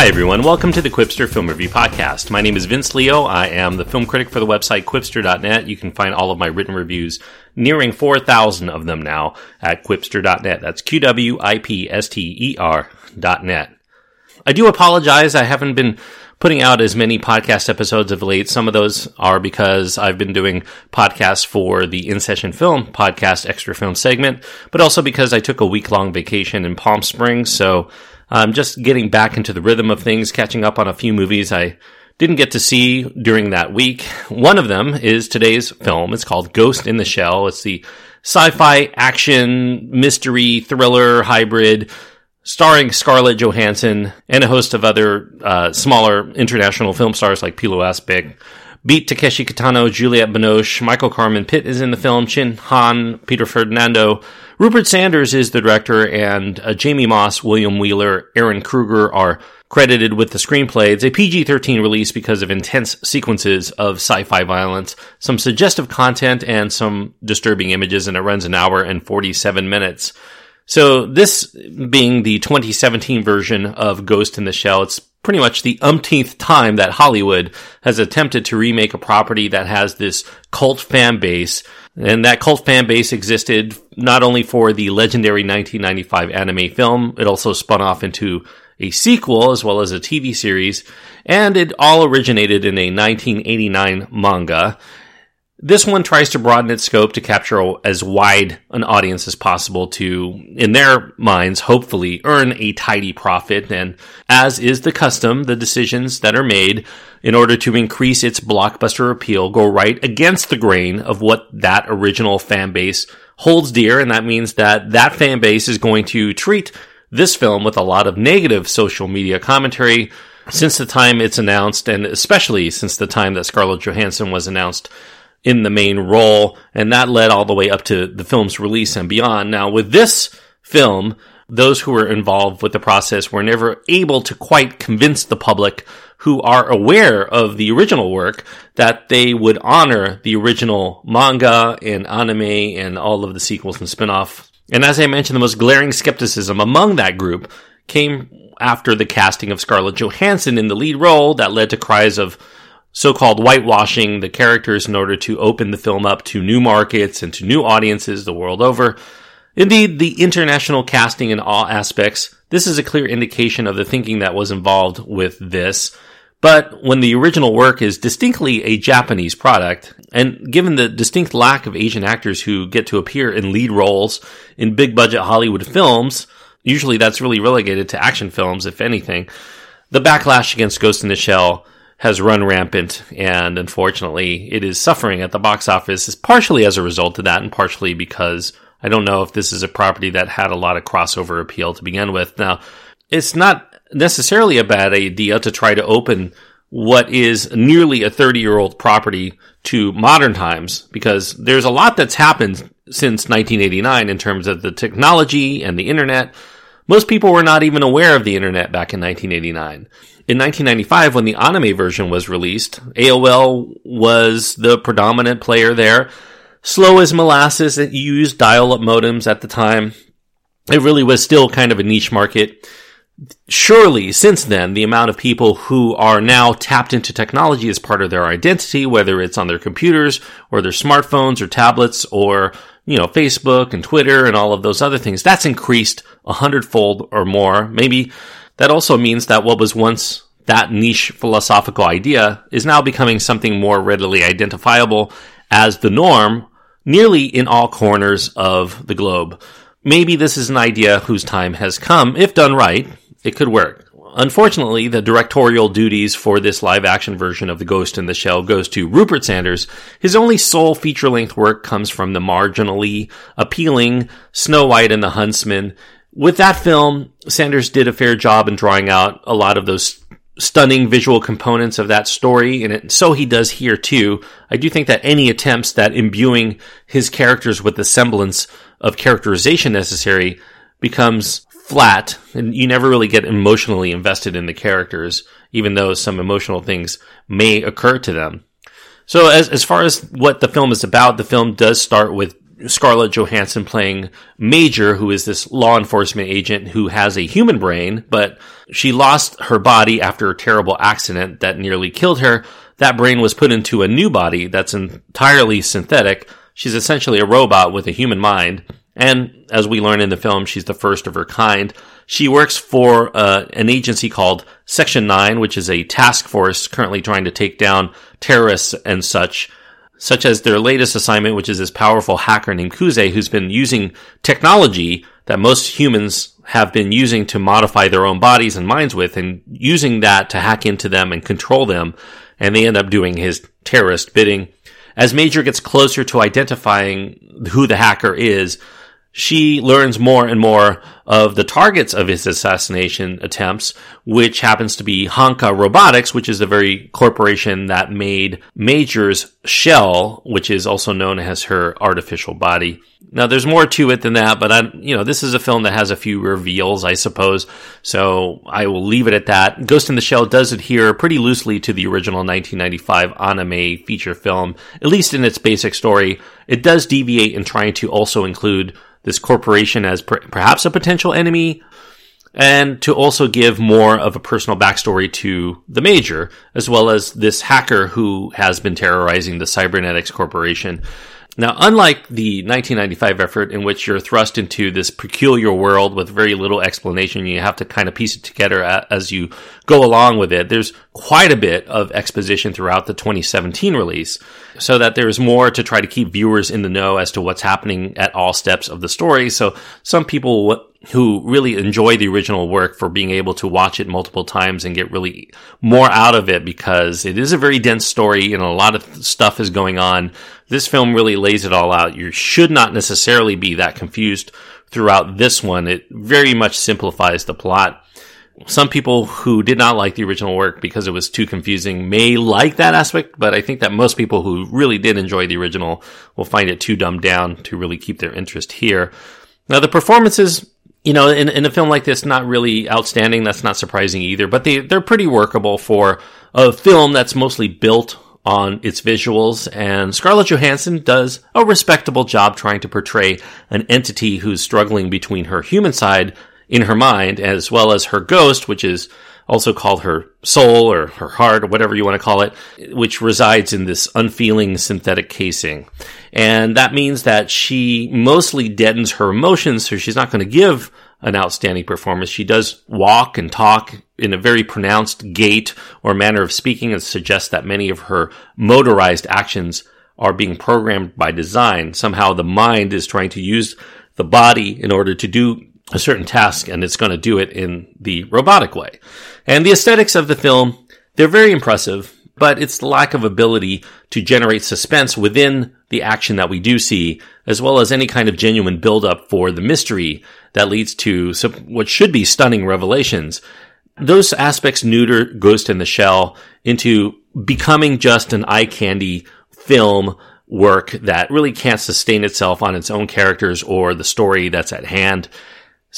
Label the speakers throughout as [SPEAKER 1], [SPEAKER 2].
[SPEAKER 1] Hi, everyone. Welcome to the Qwipster Film Review Podcast. My name is Vince Leo. I am the film critic for the website qwipster.net. You can find all of my written reviews, nearing 4,000 of them now, at qwipster.net. That's Q W I P S T E R.net. I do apologize. I haven't been putting out as many podcast episodes of late. Some of those are because I've been doing podcasts for the In Session Film podcast extra film segment, but also because I took a week long vacation in Palm Springs. So I'm just getting back into the rhythm of things, catching up on a few movies I didn't get to see during that week. One of them is today's film. It's called Ghost in the Shell. It's the sci-fi action mystery thriller hybrid starring Scarlett Johansson and a host of other uh, smaller international film stars like Pilou Asbæk. Beat Takeshi Kitano, Juliette Binoche, Michael Carmen Pitt is in the film, Chin Han, Peter Ferdinando, Rupert Sanders is the director, and uh, Jamie Moss, William Wheeler, Ehren Kruger are credited with the screenplay. It's a PG 13 release because of intense sequences of sci fi violence, some suggestive content, and some disturbing images, and it runs an hour and 47 minutes. So this being the 2017 version of Ghost in the Shell, it's pretty much the umpteenth time that Hollywood has attempted to remake a property that has this cult fan base. And that cult fan base existed not only for the legendary 1995 anime film, it also spun off into a sequel as well as a TV series, and it all originated in a 1989 manga. This one tries to broaden its scope to capture as wide an audience as possible to, in their minds, hopefully earn a tidy profit. And as is the custom, the decisions that are made in order to increase its blockbuster appeal go right against the grain of what that original fan base holds dear. And that means that that fan base is going to treat this film with a lot of negative social media commentary since the time it's announced, and especially since the time that Scarlett Johansson was announced in the main role, and that led all the way up to the film's release and beyond. Now, with this film, those who were involved with the process were never able to quite convince the public who are aware of the original work that they would honor the original manga and anime and all of the sequels and spin-off. And as I mentioned, the most glaring skepticism among that group came after the casting of Scarlett Johansson in the lead role that led to cries of so-called whitewashing the characters in order to open the film up to new markets and to new audiences the world over. Indeed, the international casting in all aspects, this is a clear indication of the thinking that was involved with this. But when the original work is distinctly a Japanese product, and given the distinct lack of Asian actors who get to appear in lead roles in big budget Hollywood films, usually that's really relegated to action films, if anything, the backlash against Ghost in the Shell has run rampant, and unfortunately, it is suffering at the box office, is partially as a result of that, and partially because I don't know if this is a property that had a lot of crossover appeal to begin with. Now, it's not necessarily a bad idea to try to open what is nearly a 30 year old property to modern times because there's a lot that's happened since 1989 in terms of the technology and the internet. Most people were not even aware of the internet back in 1989 in 1995, when the anime version was released, AOL was the predominant player there. Slow as molasses, it used dial-up modems at the time. It really was still kind of a niche market. Surely, since then, the amount of people who are now tapped into technology as part of their identity, whether it's on their computers or their smartphones or tablets or, you know, Facebook and Twitter and all of those other things, that's increased a hundredfold or more. Maybe that also means that what was once that niche philosophical idea is now becoming something more readily identifiable as the norm nearly in all corners of the globe. Maybe this is an idea whose time has come. If done right, it could work. Unfortunately, the directorial duties for this live action version of The Ghost in the Shell goes to Rupert Sanders. His only sole feature length work comes from the marginally appealing Snow White and the Huntsman with that film, Sanders did a fair job in drawing out a lot of those stunning visual components of that story, and so he does here too. I do think that any attempts that imbuing his characters with the semblance of characterization necessary becomes flat, and you never really get emotionally invested in the characters, even though some emotional things may occur to them. So as, as far as what the film is about, the film does start with Scarlett Johansson playing Major, who is this law enforcement agent who has a human brain, but she lost her body after a terrible accident that nearly killed her. That brain was put into a new body that's entirely synthetic. She's essentially a robot with a human mind. And as we learn in the film, she's the first of her kind. She works for uh, an agency called Section 9, which is a task force currently trying to take down terrorists and such such as their latest assignment, which is this powerful hacker named Kuze, who's been using technology that most humans have been using to modify their own bodies and minds with, and using that to hack into them and control them. And they end up doing his terrorist bidding. As Major gets closer to identifying who the hacker is, she learns more and more of the targets of his assassination attempts, which happens to be Hanka Robotics, which is the very corporation that made Major's shell, which is also known as her artificial body. Now, there's more to it than that, but I, you know, this is a film that has a few reveals, I suppose. So I will leave it at that. Ghost in the Shell does adhere pretty loosely to the original 1995 anime feature film, at least in its basic story. It does deviate in trying to also include this corporation as per- perhaps a potential enemy, and to also give more of a personal backstory to the Major, as well as this hacker who has been terrorizing the Cybernetics Corporation. Now, unlike the 1995 effort in which you're thrust into this peculiar world with very little explanation, you have to kind of piece it together as you go along with it. There's quite a bit of exposition throughout the 2017 release so that there's more to try to keep viewers in the know as to what's happening at all steps of the story. So some people who really enjoy the original work for being able to watch it multiple times and get really more out of it because it is a very dense story and a lot of stuff is going on. This film really lays it all out. You should not necessarily be that confused throughout this one. It very much simplifies the plot. Some people who did not like the original work because it was too confusing may like that aspect, but I think that most people who really did enjoy the original will find it too dumbed down to really keep their interest here. Now the performances you know, in, in a film like this, not really outstanding. That's not surprising either, but they, they're pretty workable for a film that's mostly built on its visuals. And Scarlett Johansson does a respectable job trying to portray an entity who's struggling between her human side in her mind as well as her ghost, which is also called her soul or her heart or whatever you want to call it, which resides in this unfeeling synthetic casing. And that means that she mostly deadens her emotions, so she's not going to give an outstanding performance. She does walk and talk in a very pronounced gait or manner of speaking and suggests that many of her motorized actions are being programmed by design. Somehow the mind is trying to use the body in order to do a certain task and it's going to do it in the robotic way. And the aesthetics of the film, they're very impressive, but it's the lack of ability to generate suspense within the action that we do see, as well as any kind of genuine buildup for the mystery that leads to some, what should be stunning revelations. Those aspects neuter Ghost in the Shell into becoming just an eye candy film work that really can't sustain itself on its own characters or the story that's at hand.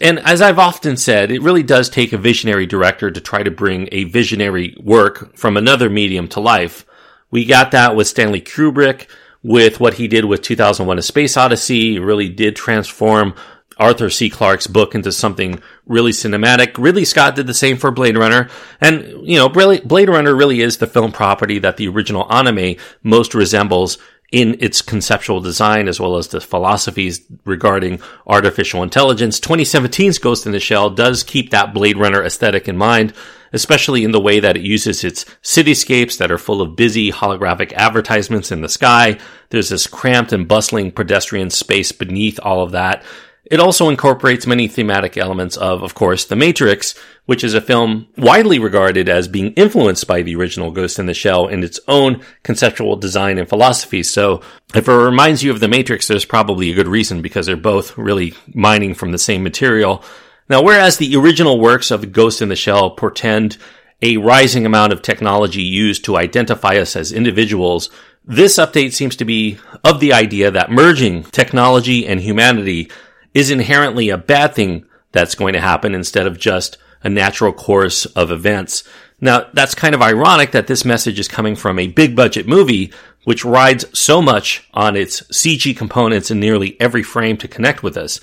[SPEAKER 1] And as I've often said, it really does take a visionary director to try to bring a visionary work from another medium to life. We got that with Stanley Kubrick, with what he did with 2001 A Space Odyssey. It really did transform Arthur C. Clarke's book into something really cinematic. Ridley Scott did the same for Blade Runner. And, you know, Blade Runner really is the film property that the original anime most resembles in its conceptual design as well as the philosophies regarding artificial intelligence. 2017's Ghost in the Shell does keep that Blade Runner aesthetic in mind, especially in the way that it uses its cityscapes that are full of busy holographic advertisements in the sky. There's this cramped and bustling pedestrian space beneath all of that. It also incorporates many thematic elements of, of course, The Matrix, which is a film widely regarded as being influenced by the original Ghost in the Shell in its own conceptual design and philosophy. So if it reminds you of The Matrix, there's probably a good reason because they're both really mining from the same material. Now, whereas the original works of Ghost in the Shell portend a rising amount of technology used to identify us as individuals, this update seems to be of the idea that merging technology and humanity is inherently a bad thing that's going to happen instead of just a natural course of events. Now, that's kind of ironic that this message is coming from a big budget movie, which rides so much on its CG components in nearly every frame to connect with us.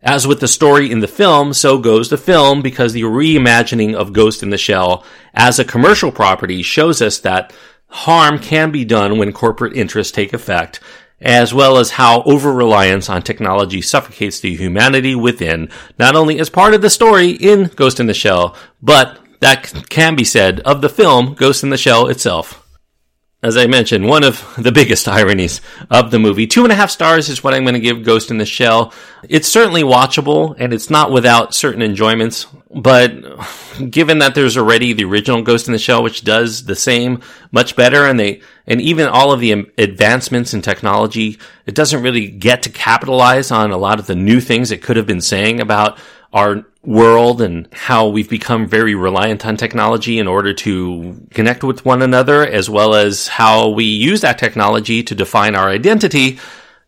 [SPEAKER 1] As with the story in the film, so goes the film because the reimagining of Ghost in the Shell as a commercial property shows us that harm can be done when corporate interests take effect, as well as how over reliance on technology suffocates the humanity within, not only as part of the story in Ghost in the Shell, but that can be said of the film Ghost in the Shell itself as I mentioned, one of the biggest ironies of the movie. Two and a half stars is what I'm going to give Ghost in the Shell. It's certainly watchable and it's not without certain enjoyments, but given that there's already the original Ghost in the Shell, which does the same much better and they, and even all of the advancements in technology, it doesn't really get to capitalize on a lot of the new things it could have been saying about our world and how we've become very reliant on technology in order to connect with one another, as well as how we use that technology to define our identity,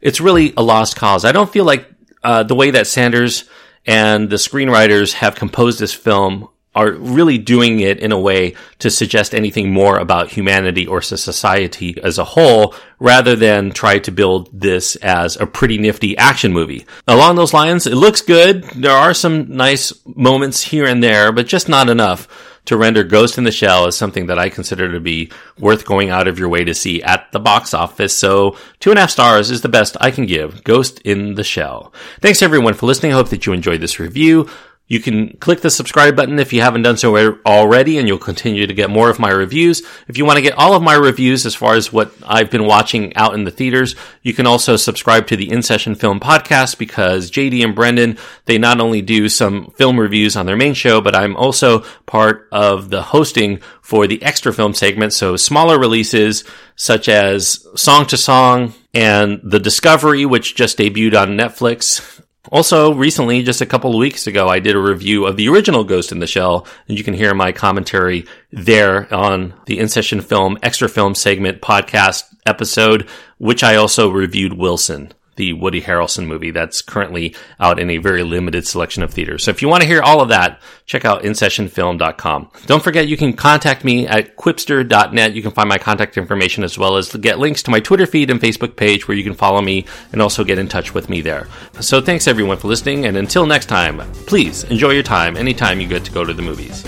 [SPEAKER 1] it's really a lost cause. I don't feel like uh, the way that Sanders and the screenwriters have composed this film are really doing it in a way to suggest anything more about humanity or society as a whole, rather than try to build this as a pretty nifty action movie. Along those lines, it looks good. There are some nice moments here and there, but just not enough to render Ghost in the Shell as something that I consider to be worth going out of your way to see at the box office. So two and a half stars is the best I can give Ghost in the Shell. Thanks everyone for listening. I hope that you enjoyed this review. You can click the subscribe button if you haven't done so already, and you'll continue to get more of my reviews. If you want to get all of my reviews as far as what I've been watching out in the theaters, you can also subscribe to the In Session Film Podcast because JD and Brendan, they not only do some film reviews on their main show, but I'm also part of the hosting for the extra film segment. So smaller releases such as Song to Song and The Discovery, which just debuted on Netflix also, recently, just a couple of weeks ago, I did a review of the original Ghost in the Shell, and you can hear my commentary there on the In Session Film Extra Film segment podcast episode, which I also reviewed Wilson the Woody Harrelson movie that's currently out in a very limited selection of theaters. So if you want to hear all of that, check out InSessionFilm.com. Don't forget you can contact me at qwipster.net. You can find my contact information as well as get links to my Twitter feed and Facebook page where you can follow me and also get in touch with me there. So thanks everyone for listening and until next time, please enjoy your time anytime you get to go to the movies.